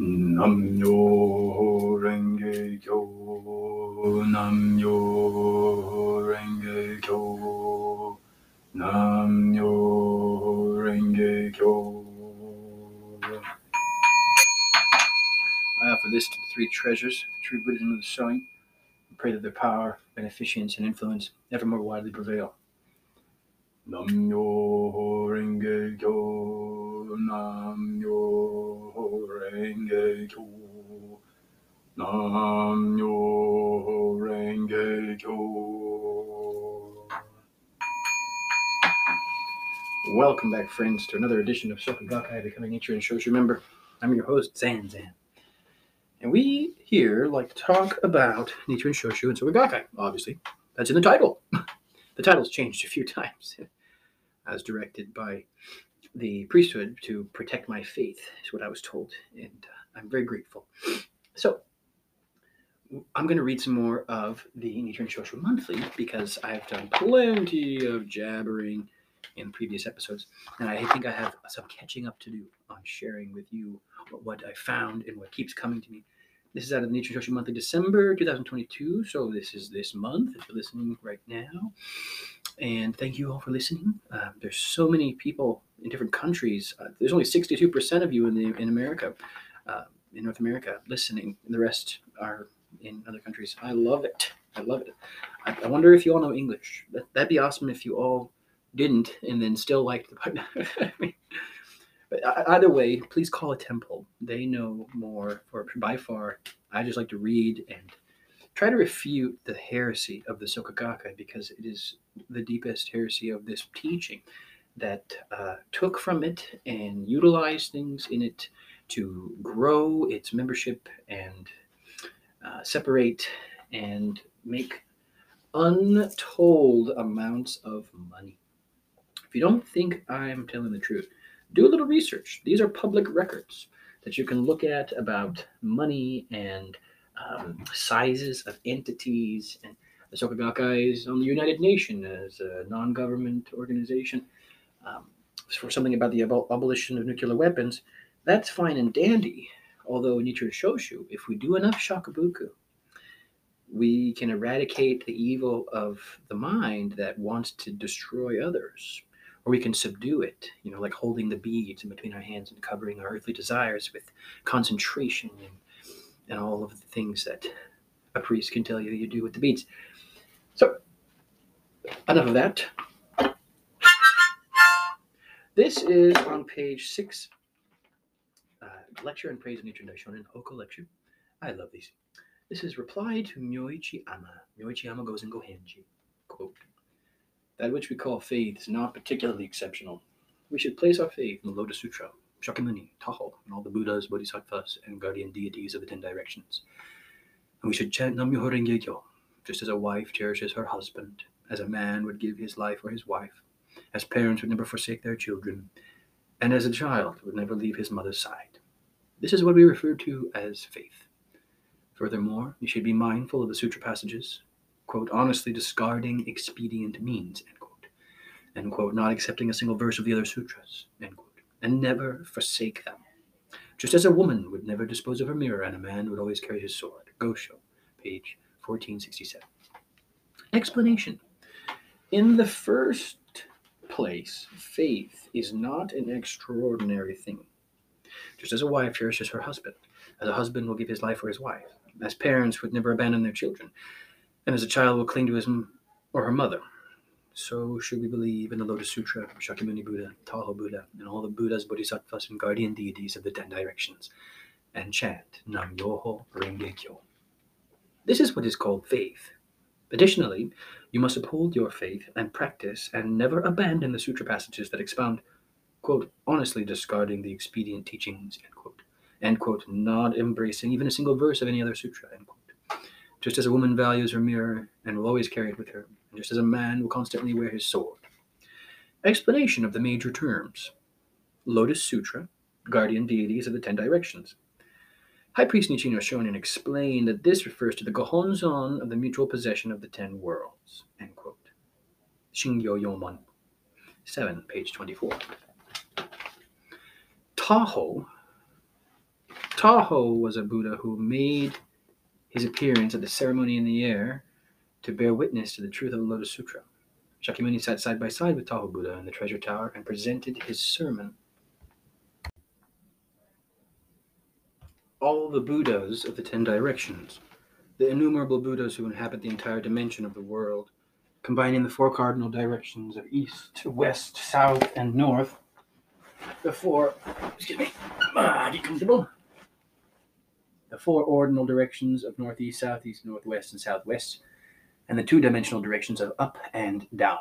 Namyo Renge Kyo, Namyo Renge Kyo, Namyo Renge Kyo. I offer this to the three treasures, the true Buddhism of the showing, and pray that their power, beneficence, and influence ever more widely prevail. Namyo Renge Kyo, Namyo Renge Kyo, Namyo Renge Kyo. Welcome back, friends, to another edition of Soka Gakkai Becoming and Shows. Remember, I'm your host, Zan Zan. And we here like to talk about Nichiren Shoshu and Soka Gakkai, obviously. That's in the title. the title's changed a few times, as directed by the priesthood to protect my faith, is what I was told. And uh, I'm very grateful. So, I'm going to read some more of the Nichiren Shoshu Monthly because I've done plenty of jabbering in previous episodes. And I think I have some catching up to do on sharing with you what I found and what keeps coming to me. This is out of the Nichiren Shoshu Monthly, December 2022. So this is this month if you're listening right now. And thank you all for listening. Uh, there's so many people in different countries. Uh, there's only 62% of you in the in America, uh, in North America, listening. And the rest are in other countries. I love it. I love it. I, I wonder if you all know English. That, that'd be awesome if you all didn't and then still liked the podcast. but either way, please call a temple. They know more for by far. I just like to read and try to refute the heresy of the Soka Gakkai because it is the deepest heresy of this teaching that uh, took from it and utilized things in it to grow its membership and uh, separate and make untold amounts of money. If you don't think I'm telling the truth, do a little research. These are public records that you can look at about money and um, sizes of entities. And the Soka Gakkai is on the United Nations as a non government organization. Um, for something about the abol- abolition of nuclear weapons, that's fine and dandy. Although Nichiren Shoshu, if we do enough shakabuku, we can eradicate the evil of the mind that wants to destroy others or we can subdue it, you know, like holding the beads in between our hands and covering our earthly desires with concentration and, and all of the things that a priest can tell you you do with the beads. So, enough of that. This is on page six, uh, lecture and praise of Nichiren Daishonin, Oko lecture. I love these. This is reply to Myoichi Ama. Myoichi Ama Gozen Gohenji. Quote, that which we call faith is not particularly exceptional. We should place our faith in the Lotus Sutra, Shakyamuni, Taho, and all the Buddhas, Bodhisattvas, and guardian deities of the Ten Directions. And we should chant Nam Myoho Renge Kyo, just as a wife cherishes her husband, as a man would give his life for his wife, as parents would never forsake their children, and as a child would never leave his mother's side. This is what we refer to as faith. Furthermore, you should be mindful of the sutra passages, quote, honestly discarding expedient means, end quote, end quote, not accepting a single verse of the other sutras, end quote, and never forsake them. Just as a woman would never dispose of her mirror and a man would always carry his sword. Gosho, page 1467. Explanation. In the first place, faith is not an extraordinary thing. Just as a wife cherishes her husband, as a husband will give his life for his wife, as parents would never abandon their children, and as a child will cling to his or her mother. So should we believe in the Lotus Sutra, Shakyamuni Buddha, Taho Buddha, and all the Buddhas, Bodhisattvas, and guardian deities of the Ten Directions, and chant Nam Myoho Renge Kyo. This is what is called faith. Additionally, you must uphold your faith and practice and never abandon the sutra passages that expound, quote, honestly discarding the expedient teachings, end quote, end quote, not embracing even a single verse of any other sutra, end quote just as a woman values her mirror and will always carry it with her, just as a man will constantly wear his sword. Explanation of the major terms Lotus Sutra, guardian deities of the Ten Directions. High Priest Nichiren Shonin explained that this refers to the Gohonzon of the mutual possession of the Ten Worlds. End quote. Shingyo Yomon, 7, page 24. Tahoe Taho was a Buddha who made his appearance at the ceremony in the air to bear witness to the truth of the Lotus Sutra. Shakyamuni sat side by side with Taho Buddha in the treasure tower and presented his sermon. All the Buddhas of the ten directions, the innumerable Buddhas who inhabit the entire dimension of the world, combining the four cardinal directions of east, west, south, and north, the four, excuse me, ah, get comfortable. The four ordinal directions of northeast, southeast, northwest, and southwest, and the two dimensional directions of up and down.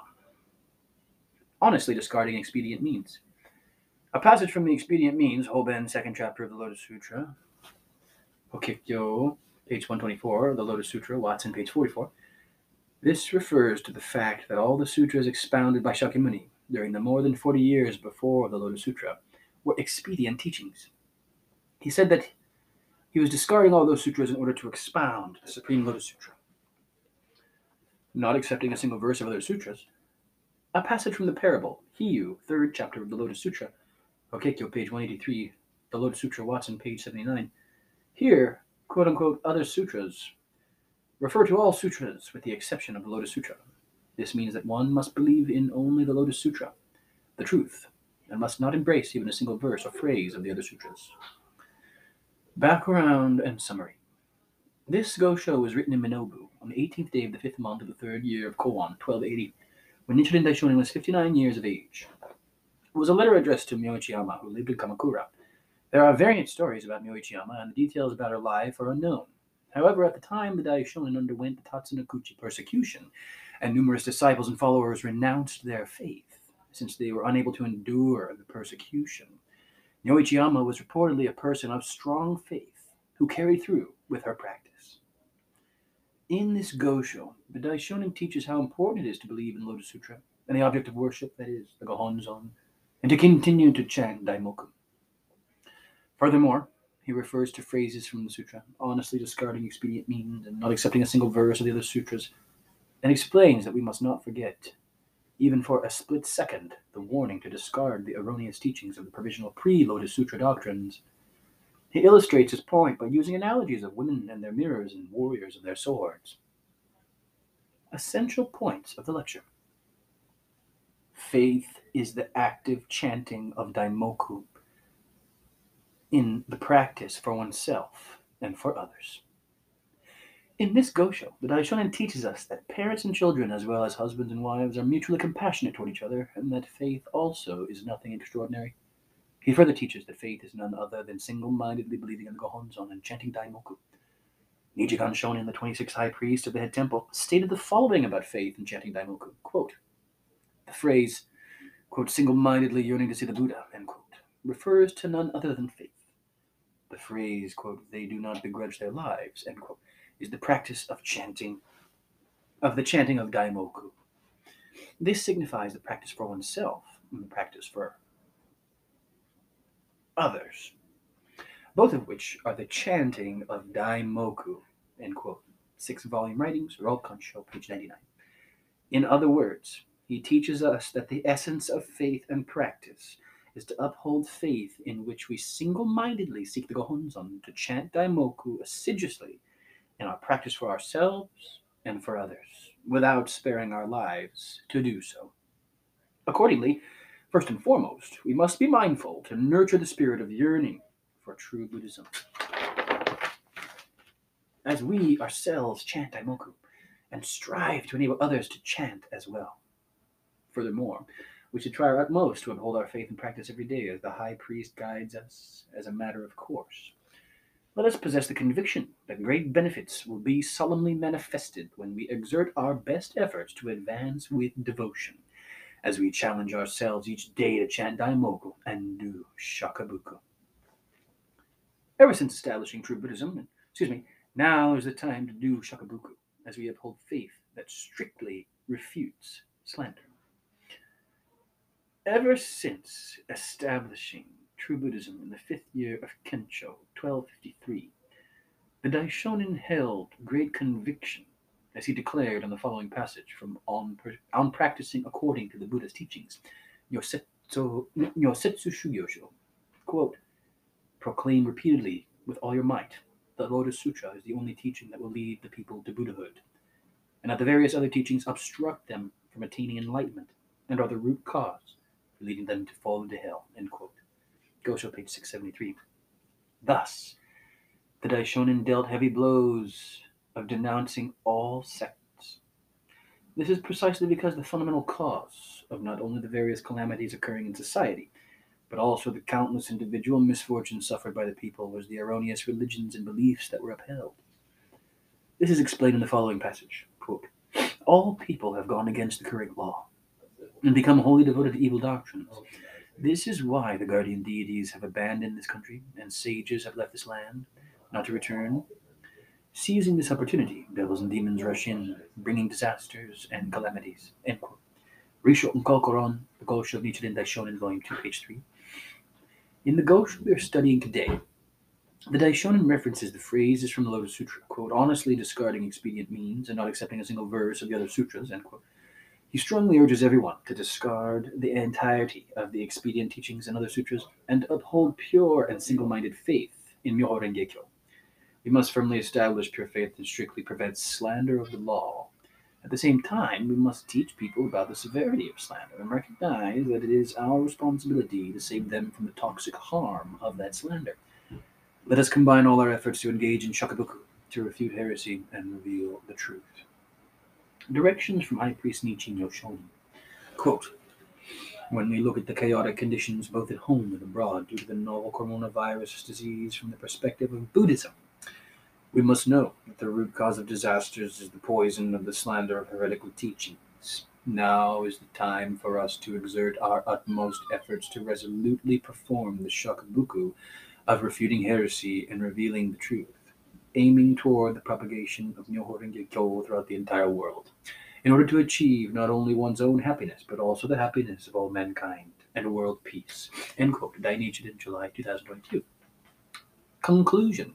Honestly, discarding expedient means. A passage from the expedient means, Hoben, second chapter of the Lotus Sutra, Hokkekyo, page 124, the Lotus Sutra, Watson, page 44. This refers to the fact that all the sutras expounded by Shakyamuni during the more than 40 years before the Lotus Sutra were expedient teachings. He said that he was discarding all those sutras in order to expound the Supreme Lotus Sutra. Not accepting a single verse of other sutras, a passage from the parable, Hiyu, third chapter of the Lotus Sutra, Hokkekyo, page 183, the Lotus Sutra, Watson, page 79. Here, quote unquote, other sutras refer to all sutras with the exception of the Lotus Sutra. This means that one must believe in only the Lotus Sutra, the truth, and must not embrace even a single verse or phrase of the other sutras. Background and summary. This Gosho was written in Minobu on the 18th day of the fifth month of the third year of Koan, 1280, when Nichiren Daishonin was 59 years of age. It was a letter addressed to Myoichi Ama, who lived in Kamakura. There are variant stories about Myoichi Ama, and the details about her life are unknown. However, at the time the Daishonin underwent the Tatsunokuchi persecution, and numerous disciples and followers renounced their faith, since they were unable to endure the persecution. Myoichi Ama was reportedly a person of strong faith who carried through with her practice. In this Gosho, the Daishonin teaches how important it is to believe in Lotus Sutra and the object of worship, that is, the Gohonzon, and to continue to chant Daimoku. Furthermore, he refers to phrases from the sutra, honestly discarding expedient means and not accepting a single verse of the other sutras, and explains that we must not forget, even for a split second, the warning to discard the erroneous teachings of the provisional pre Lotus Sutra doctrines. He illustrates his point by using analogies of women and their mirrors and warriors and their swords. Essential points of the lecture Faith is the active chanting of Daimoku in the practice for oneself and for others. In this Gosho, the Daishonin teaches us that parents and children, as well as husbands and wives, are mutually compassionate toward each other, and that faith also is nothing extraordinary. He further teaches that faith is none other than single-mindedly believing in the Gohonzon and chanting Daimoku. Nichikan Shonin, the 26th high priest of the head temple, stated the following about faith and chanting Daimoku. Quote, the phrase, quote, single-mindedly yearning to see the Buddha, end quote, refers to none other than faith. The phrase, quote, they do not begrudge their lives, end quote, is the practice of chanting, of the chanting of Daimoku. This signifies the practice for oneself and the practice for others, both of which are the chanting of Daimoku, end quote. Six volume writings, World Show, page 99. In other words, he teaches us that the essence of faith and practice is to uphold faith in which we single mindedly seek the Gohonzon to chant Daimoku assiduously in our practice for ourselves and for others, without sparing our lives to do so. Accordingly, first and foremost, we must be mindful to nurture the spirit of yearning for true Buddhism. As we ourselves chant Daimoku and strive to enable others to chant as well. Furthermore, we should try our utmost to uphold our faith and practice every day as the high priest guides us as a matter of course. Let us possess the conviction that great benefits will be solemnly manifested when we exert our best efforts to advance with devotion, as we challenge ourselves each day to chant Daimoku and do Shakabuku. Ever since establishing true Buddhism, excuse me, now is the time to do Shakabuku, as we uphold faith that strictly refutes slander. Ever since establishing true Buddhism in the fifth year of Kencho, 1253, the Daishonin held great conviction, as he declared in the following passage from On, on Practicing According to the Buddha's Teachings, Nyosetsu. Quote, proclaim repeatedly with all your might. That the Lotus Sutra is the only teaching that will lead the people to Buddhahood, and that the various other teachings obstruct them from attaining enlightenment and are the root cause for leading them to fall into hell. End quote. Gosho, page 673. Thus, the Daishonin dealt heavy blows of denouncing all sects. This is precisely because the fundamental cause of not only the various calamities occurring in society, but also the countless individual misfortunes suffered by the people was the erroneous religions and beliefs that were upheld. This is explained in the following passage quote, All people have gone against the correct law and become wholly devoted to evil doctrines. This is why the guardian deities have abandoned this country and sages have left this land, not to return. Seizing this opportunity, devils and demons rush in, bringing disasters and calamities. End quote. Rissho Ankoku Ron, the Gosho of Nichiren Daishonin, Volume 2, page 3. In the Gosho we are studying today, the Daishonin references the phrases from the Lotus Sutra, quote, honestly discarding expedient means and not accepting a single verse of the other sutras, end quote. He strongly urges everyone to discard the entirety of the expedient teachings and other sutras and uphold pure and single minded faith in Myoho Renge Kyo. We must firmly establish pure faith and strictly prevent slander of the law. At the same time, we must teach people about the severity of slander and recognize that it is our responsibility to save them from the toxic harm of that slander. Let us combine all our efforts to engage in shakubuku, to refute heresy and reveal the truth. Directions from High Priest Nichinyo Shonin. Quote, when we look at the chaotic conditions both at home and abroad due to the novel coronavirus disease from the perspective of Buddhism, we must know that the root cause of disasters is the poison of the slander of heretical teachings. Now is the time for us to exert our utmost efforts to resolutely perform the shakubuku of refuting heresy and revealing the truth, aiming toward the propagation of Myoho Renge throughout the entire world, in order to achieve not only one's own happiness, but also the happiness of all mankind and world peace. End quote. Dai Nichiren, July 2022. Conclusion.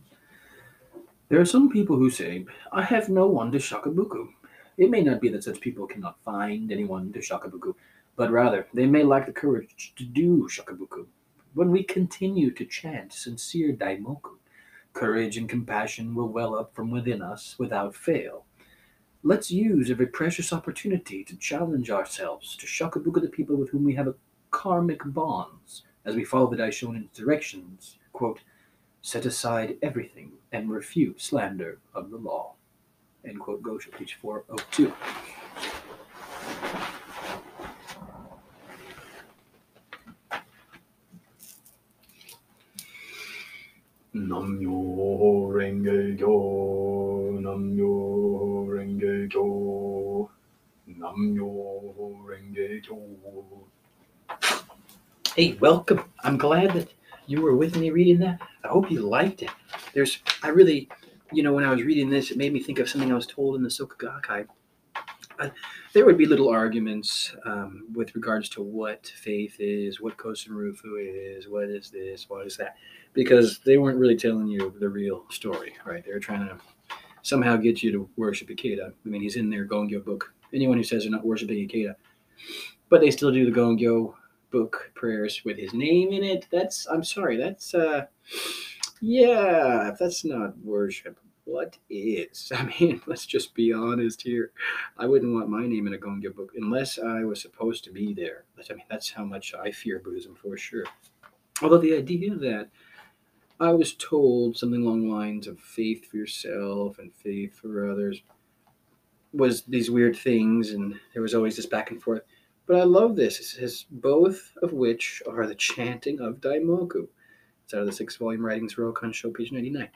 There are some people who say, I have no one to shakabuku. It may not be that such people cannot find anyone to shakabuku, but rather they may lack the courage to do shakabuku. When we continue to chant sincere daimoku, courage and compassion will well up from within us without fail. Let's use every precious opportunity to challenge ourselves to shakabuku the people with whom we have a karmic bonds as we follow the Daishonin's directions. Quote, set aside everything and refute slander of the law. End quote, Gosho, page 402. Namyo Renge Kyo, Namyo Renge Kyo, Namyo Renge Kyo. Hey, welcome. I'm glad that you were with me reading that. I hope you liked it. There's, I really, you know, when I was reading this, it made me think of something I was told in the Soka Gakkai. Uh, there would be little arguments um, with regards to what faith is, what Kosen Rufu is, what is this, what is that, because they weren't really telling you the real story, right? They were trying to somehow get you to worship Ikeda. I mean, he's in their Gongyo book. Anyone who says they're not worshiping Ikeda, but they still do the Gongyo book prayers with his name in it. That's I'm sorry, that's uh yeah, if that's not worship, what is? I mean, let's just be honest here. I wouldn't want my name in a Gongyo book unless I was supposed to be there. I mean, that's how much I fear Buddhism for sure. Although the idea that I was told something along the lines of faith for yourself and faith for others was these weird things, and there was always this back and forth. But I love this. It says both of which are the chanting of Daimoku. It's out of the six volume writings Rokkansho, page 99.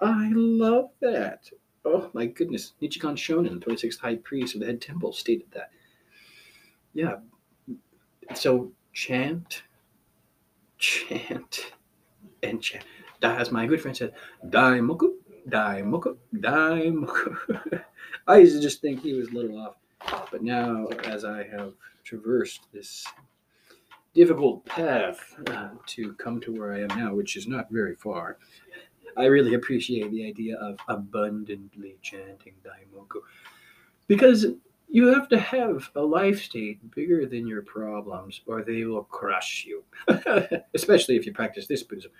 I love that. Oh my goodness. Nichikan Shonin, the 26th High Priest of the Head Temple, stated that. Yeah. So chant, chant, and chant. As my good friend said, Daimoku, Daimoku, Daimoku. I used to just think he was a little off. But now, as I have traversed this difficult path uh, to come to where I am now, which is not very far, I really appreciate the idea of abundantly chanting Daimoku. Because you have to have a life state bigger than your problems, or they will crush you. Especially if you practice this Buddhism.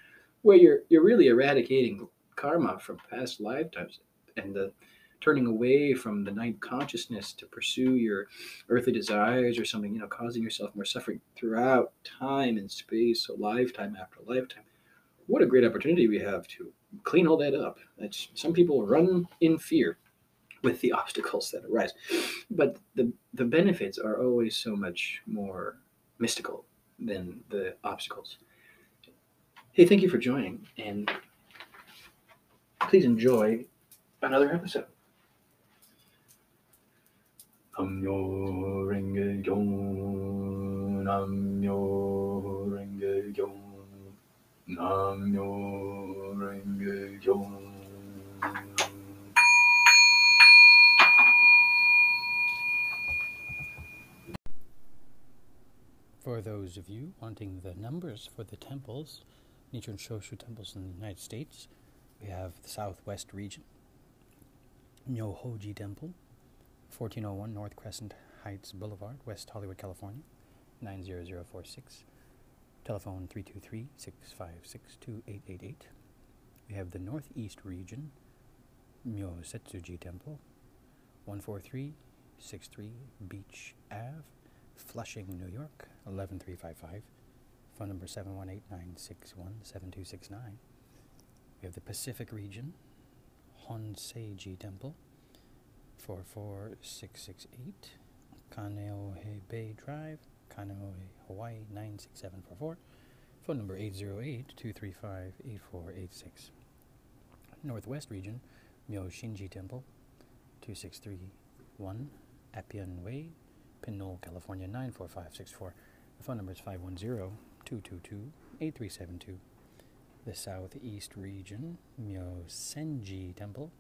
where you're you're really eradicating karma from past lifetimes and the turning away from the night consciousness to pursue your earthly desires or something, you know, causing yourself more suffering throughout time and space, so lifetime after lifetime. What a great opportunity we have to clean all that up. That's, some people run in fear with the obstacles that arise, but the the benefits are always so much more mystical than the obstacles. Hey, thank you for joining, and please enjoy another episode. Namyo Renge Kyo, Namyo Renge Kyo, Namyo Renge Kyo. For those of you wanting the numbers for the temples, Nichiren Shoshu temples in the United States, we have the Southwest region, Myohoji Temple, 1401 North Crescent Heights Boulevard, West Hollywood, California, 90046. Telephone 323 656 2888. We have the Northeast region, Myosetsuji Temple, 14363 Beach Ave, Flushing, New York, 11355. Phone number 718 961 7269. We have the Pacific region, Honseiji Temple, 44668. Kaneohe Bay Drive, Kaneohe, Hawaii, 96744. Phone number 808 235 8486. Northwest region, Myoshinji Temple, 2631 Appian Way, Pinole, California 94564. The phone number is 510 222 8372. The Southeast Region, Myosenji Temple,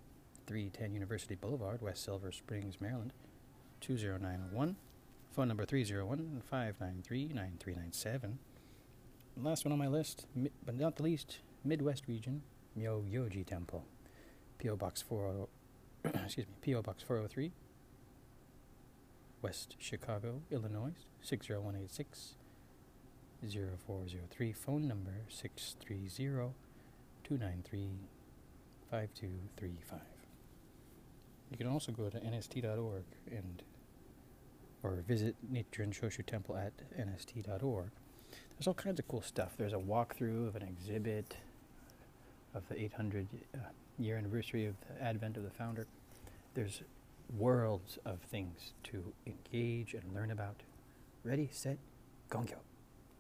310 University Boulevard, West Silver Springs, Maryland 20901. Phone number 301 593 9397. Last one on my list, but not the least, Midwest Region, Myoyoji Temple, P.O. Box 40, excuse me, P.O. Box 403, West Chicago, Illinois 60186 0403. Phone number 630 293 5235. You can also go to nst.org and or visit Nichiren Shoshu Temple at nst.org. There's all kinds of cool stuff. There's a walkthrough of an exhibit of the 800 uh, year anniversary of the advent of the founder. There's worlds of things to engage and learn about. Ready, set, gongyo.